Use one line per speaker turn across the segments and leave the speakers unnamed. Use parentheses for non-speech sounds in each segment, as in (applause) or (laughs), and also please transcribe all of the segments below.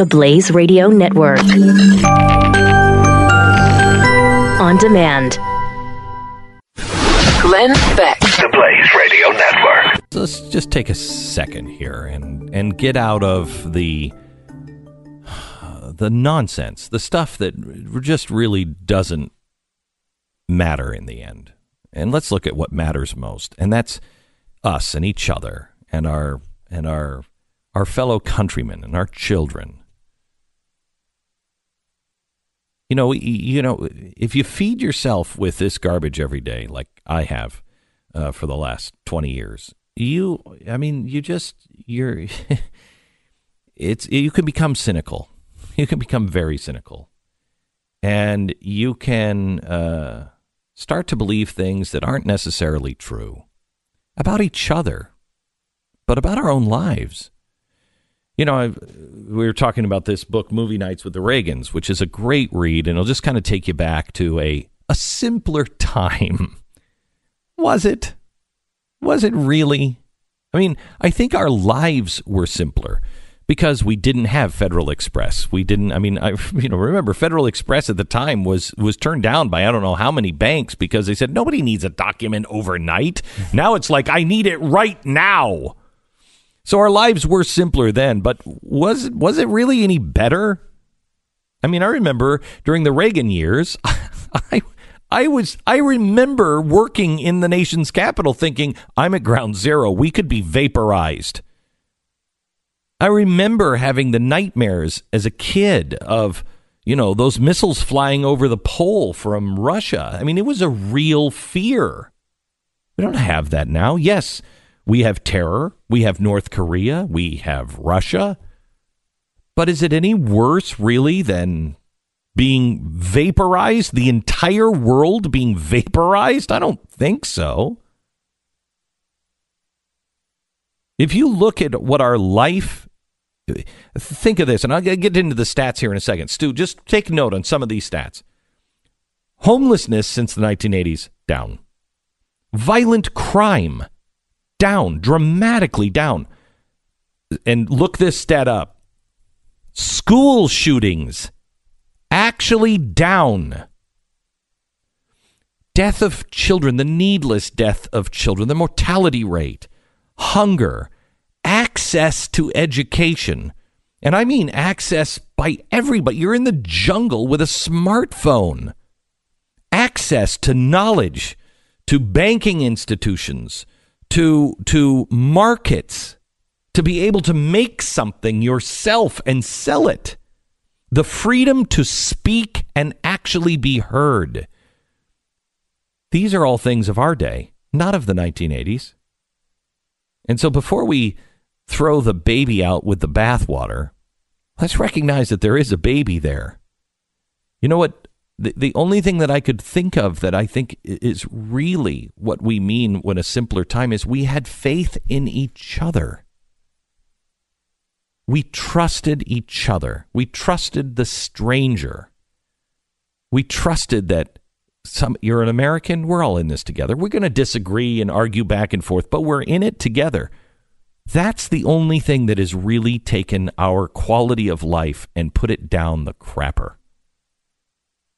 The Blaze Radio Network. On demand.
Glenn Beck.
The Blaze Radio Network.
Let's just take a second here and and get out of the the nonsense, the stuff that just really doesn't matter in the end. And let's look at what matters most, and that's us and each other and our and our our fellow countrymen and our children. You know, you know, if you feed yourself with this garbage every day, like I have uh, for the last twenty years, you, I mean, you just you're, (laughs) it's you can become cynical. You can become very cynical, and you can uh, start to believe things that aren't necessarily true about each other, but about our own lives. You know, I've, we were talking about this book, Movie Nights with the Reagans, which is a great read, and it'll just kind of take you back to a, a simpler time. (laughs) Was it? Was it really? I mean, I think our lives were simpler because we didn't have Federal Express. We didn't. I mean, I (laughs) you know remember Federal Express at the time was was turned down by I don't know how many banks because they said nobody needs a document overnight. (laughs) Now it's like I need it right now. So our lives were simpler then, but was was it really any better? I mean, I remember during the Reagan years, (laughs) I I was I remember working in the nation's capital thinking, I'm at ground zero. We could be vaporized. I remember having the nightmares as a kid of, you know, those missiles flying over the pole from Russia. I mean, it was a real fear. We don't have that now. Yes, we have terror. We have North Korea. We have Russia. But is it any worse, really, than being vaporized? The entire world being vaporized? I don't think so. If you look at what our life, think of this, and I'll get into the stats here in a second. Stu, just take note on some of these stats. Homelessness since the 1980s, down. Violent crime, down, dramatically down. And look this stat up school shootings actually down. Death of children, the needless death of children, the mortality rate, hunger, access to education. And I mean access by everybody. You're in the jungle with a smartphone. Access to knowledge, to banking institutions, to to markets to be able to make something yourself and sell it. The freedom to speak and actually be heard. These are all things of our day not of the 1980s and so before we throw the baby out with the bathwater let's recognize that there is a baby there. You know what the, the only thing that I could think of that I think is really what we mean when a simpler time is we had faith in each other. We trusted each other. We trusted the stranger. We trusted that some you're an American, we're all in this together. We're going to disagree and argue back and forth, but we're in it together. That's the only thing that has really taken our quality of life and put it down the crapper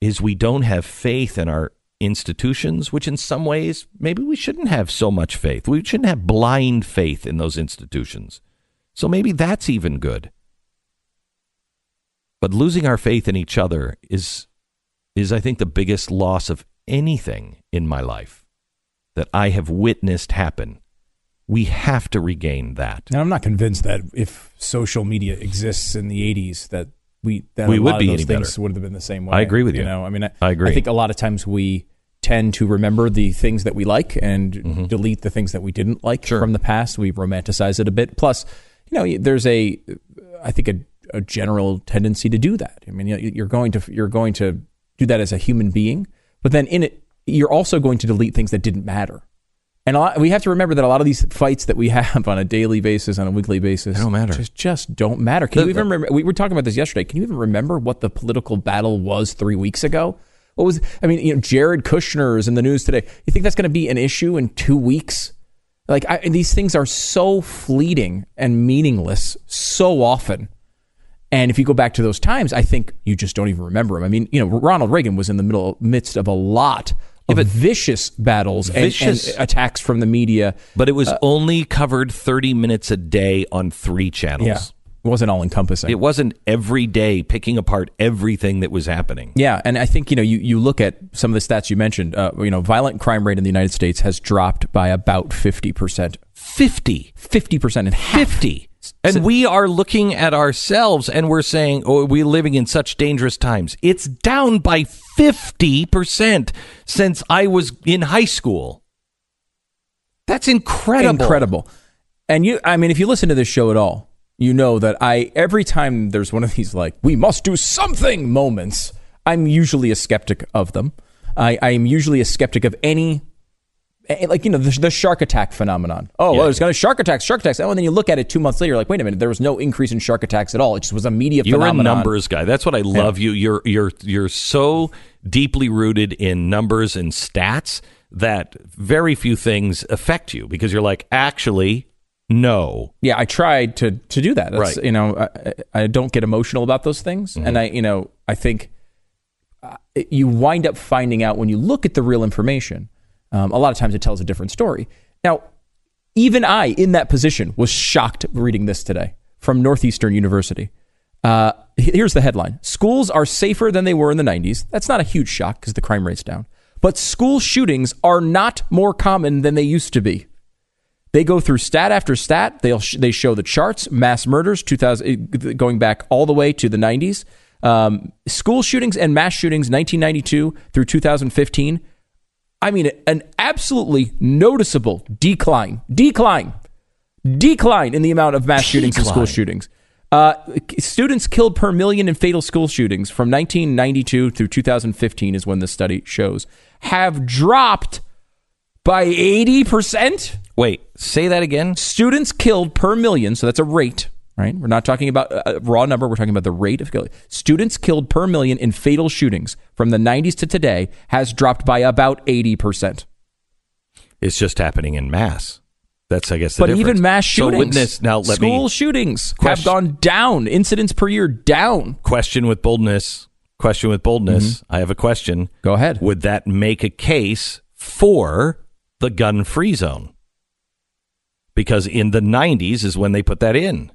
is we don't have faith in our institutions, which in some ways maybe we shouldn't have so much faith. We shouldn't have blind faith in those institutions. So maybe that's even good. But losing our faith in each other is is I think the biggest loss of anything in my life that I have witnessed happen. We have to regain that.
And I'm not convinced that if social media exists in the 80s that we that
we would be
those things
better.
would have been the same way.
I agree with you.
You know, I mean, I,
I agree.
I think a lot of times we tend to remember the things that we like and delete the things that we didn't like
Mm-hmm. Sure.
from the past. We romanticize it a bit. Plus, you know, there's a, I think a, a general tendency to do that. I mean, you're going to you're going to do that as a human being, but then in it, you're also going to delete things that didn't matter. And a lot, we have to remember that a lot of these fights that we (laughs) have on a daily basis, on a weekly basis,
They don't matter.
Just, just don't matter. Can
The-
you even remember? We were talking about this yesterday. Can you even remember what the political battle was three weeks ago? What was? I mean, you know, Jared Kushner is in the news today. You think that's going to be an issue in two weeks? Like I, these things are so fleeting and meaningless so often, And if you go back to those times, I think you just don't even remember them. I mean, you know, Ronald Reagan was in the middle midst of a lot of vicious battles
Vicious.
and, attacks from the media.
But it was only covered 30 minutes a day on three channels.
Yeah, it wasn't all encompassing.
It wasn't every day picking apart everything that was happening.
Yeah, and I think you know you, you look at some of the stats you mentioned. Uh, you know, violent crime rate in the United States has dropped by about fifty percent.
50.
Fifty percent in half.
50. And we are looking at ourselves and we're saying, oh, we're living in such dangerous times. It's down by 50% since I was in high school. That's incredible.
Incredible. And you, I mean, if you listen to this show at all, you know that I every time there's one of these like we must do something moments, I'm usually a skeptic of them. I, I am usually a skeptic of any. Like you know the, the shark attack phenomenon. Oh,
Yeah.
well, there's going to shark attacks, shark attacks. Oh, and then you look at it two months later, you're like, wait a minute, there was no increase in shark attacks at all. It just was a media
You're
phenomenon.
a numbers guy. That's what I love you. You're you're you're so deeply rooted in numbers and stats that very few things affect you because you're like, actually, no.
yeah, I tried to to do that. That's,
Right. Mm-hmm.
You know, I, I don't get emotional about those things, and I, you know, I think uh, you wind up finding out when you look at the real information. Um, a lot of times, it tells a different story. Now, even I, in that position, was shocked reading this today from Northeastern University. Uh, here's the headline: Schools are safer than they were in the 90s. That's not a huge shock because the crime rate's down. But school shootings are not more common than they used to be. They go through stat after stat. They'll sh- they show the charts, mass murders, 2000 going back all the way to the 90s, um, school shootings and mass shootings, 1992 through 2015. I mean, an absolutely noticeable decline, decline, decline in the amount of mass shootings and school shootings. Uh, students killed per million in fatal school shootings from 1992 through 2015 is when the study shows have dropped by 80 percent
Wait, say that again.
students killed per million, so that's a rate, right? We're not talking about a raw number, we're talking about the rate of killing. Students killed per million in fatal shootings from the 90s to today has dropped by about 80%.
It's just happening in mass. That's, I guess, the
But
difference.
even mass
So
shootings,
witness now. Let
school
me
shootings have gone down. Incidents per year down.
question with boldness. Question with boldness. Mm-hmm. I have a question.
Go ahead.
Would that make a case for the gun-free zone? Because in the '90s is when they put that in.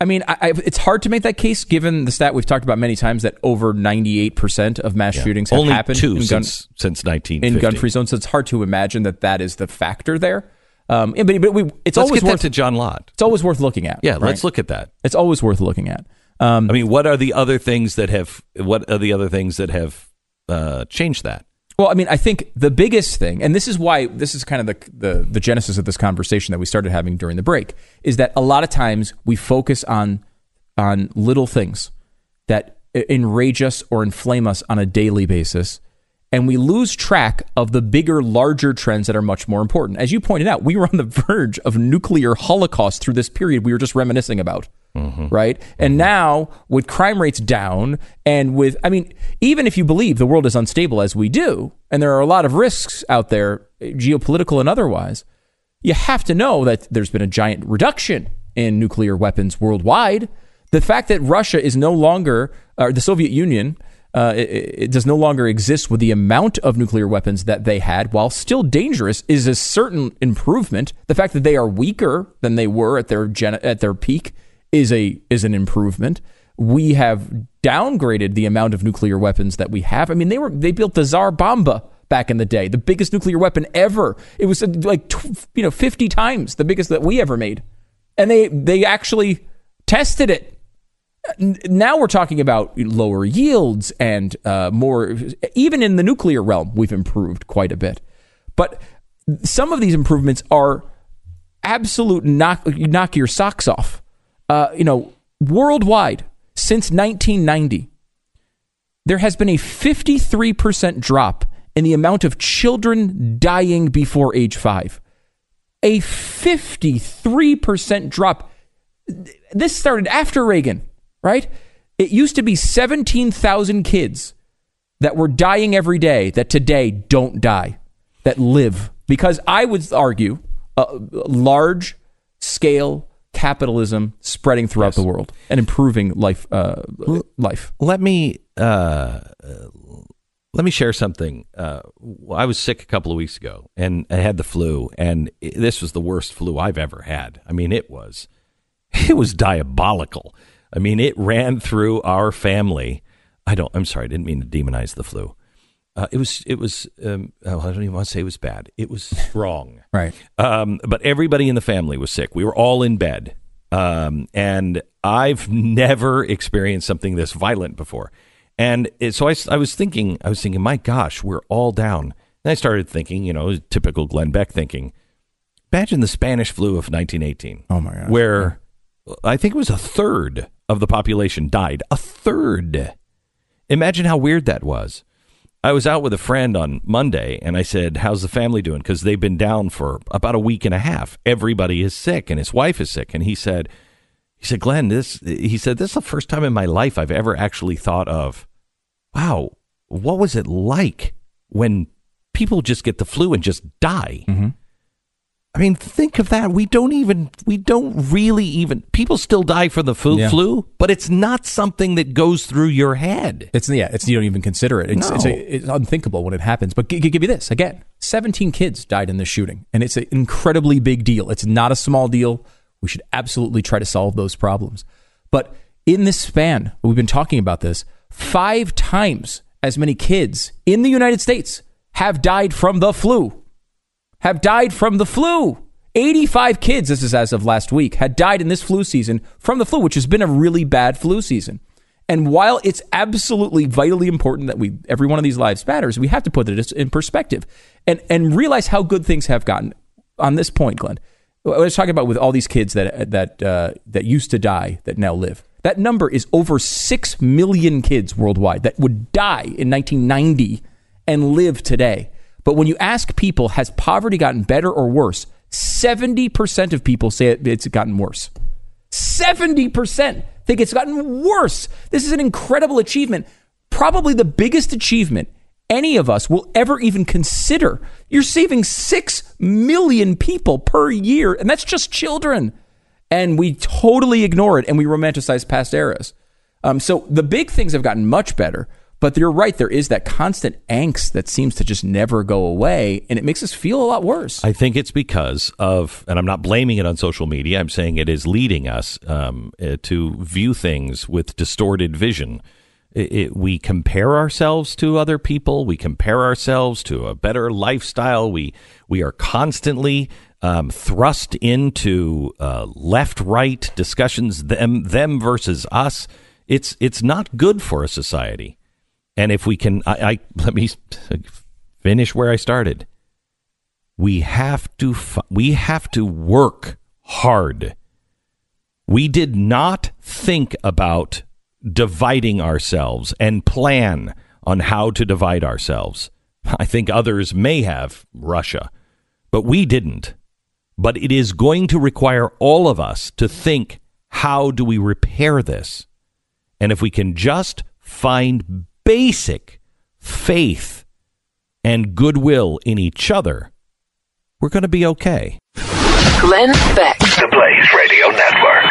I mean, I, I, it's hard to make that case given the stat we've talked about many times that over 98% of mass shootings have
Only
happened
two
in gun,
since since 1950.
in gun-free zones. So it's hard to imagine that that is the factor there. Um, yeah, but, but we, it's
Let's
always worth
to John Lott.
it's always worth looking at.
Yeah,
right?
let's look at that.
It's always worth looking at. Um,
I mean, what are the other things that have? What are the other things that have uh, changed that?
Well, I mean, I think the biggest thing, and this is why this is kind of the, the the genesis of this conversation that we started having during the break, is that a lot of times we focus on on little things that enrage us or inflame us on a daily basis. And we lose track of the bigger, larger trends that are much more important. As you pointed out, we were on the (laughs) verge of nuclear holocaust through this period we were just reminiscing about. Right. And now, with crime rates down, and with, I mean, even if you believe the world is unstable as we do, and there are a lot of risks out there, geopolitical and otherwise, you have to know that there's been a giant reduction in nuclear weapons worldwide. The fact that Russia is no longer, or the Soviet Union, uh, it, it does no longer exist with the amount of nuclear weapons that they had, while still dangerous, is a certain improvement. The fact that they are weaker than they were at their gen- at their peak is a is an improvement. We have downgraded the amount of nuclear weapons that we have. I mean, they were they built the Tsar Bomba back in the day, the biggest nuclear weapon ever. It was like you know fifty times the biggest that we ever made, and they they actually tested it. Now we're talking about lower yields and uh, more. Even in the nuclear realm, we've improved quite a bit, but some of these improvements are absolute knock knock your socks off. Uh, you know, worldwide since 1990, there has been a 53% drop in the amount of children dying before age five. A 53% drop. This started after Reagan, right? It used to be 17,000 kids that were dying every day that today don't die, that live. Because I would argue a large scale capitalism spreading throughout
Yes.
the world and improving life. Uh, life.
let me uh, uh, let me share something. Uh, I was sick a couple of weeks ago, and I had the flu, and i this was the worst flu I've ever had. I mean, it was (laughs) it was diabolical. I mean, it ran through our family. I don't. I'm sorry. I didn't mean to demonize the flu. Uh, it was. It was. Um, oh, I don't even want to say it was bad. It was (laughs) strong.
Right.
Um, but everybody in the family was sick. We were all in bed. Um, and I've never experienced something this violent before. And it, so I, I was thinking, I was thinking, my gosh, we're all down. And I started thinking, you know, typical Glenn Beck thinking, imagine the Spanish flu of 1918.
Oh, my god.
Where I think it was a third of the population died. A third. Imagine how weird that was. I was out with a friend on Monday and I said, How's the family doing? Because they've been down for about a week and a half. Everybody is sick and his wife is sick. And he said, he said, Glenn, this he said, this is the first time in my life I've ever actually thought of, wow, what was it like when people just get the flu and just die? Mm-hmm. I mean, think of that. We don't even, we don't really even, people still die for the flu,
Yeah.
flu but it's not something that goes through your head.
It's yeah. It's you don't even consider it. It's, it's, a, it's unthinkable when it happens. But g- g- give you this again: seventeen kids died in this shooting, and it's an incredibly big deal. It's not a small deal. We should absolutely try to solve those problems. But in this span, we've been talking about this. Five times as many kids in the United States have died from the flu. Have died from the flu. 85 kids, this is as of last week, had died in this flu season from the flu, which has been a really bad flu season. And while it's absolutely vitally important that we every one of these lives matters, we have to put it in perspective and and realize how good things have gotten on this point, Glenn. I was talking about with all these kids that that uh, that used to die that now live. That number is over six million kids worldwide that would die in 1990 and live today. But when you ask people, has poverty gotten better or worse? 70% of people say it's gotten worse. 70% think it's gotten worse. This is an incredible achievement. Probably the biggest achievement any of us will ever even consider. You're saving 6 million people per year, and that's just children. And we totally ignore it and we romanticize past eras. Um, so the big things have gotten much better, but you're right. There is that constant angst that seems to just never go away, and it makes us feel a lot worse.
I think it's because of, and I'm not blaming it on social media. I'm saying it is leading us um, uh, to view things with distorted vision. It, it, we compare ourselves to other people. We compare ourselves to a better lifestyle. We we are constantly um, thrust into uh, left-right discussions. Them them versus us. It's it's not good for a society. And if we can, I, I let me finish where I started we have to fi- we have to work hard. We did not think about dividing ourselves and plan on how to divide ourselves. I think others may have Russia, but we didn't. But it is going to require all of us to think how do we repair this? And if we can just find basic faith and goodwill in each other, we're going to be okay.
Glenn Beck.
The Blaze Radio Network.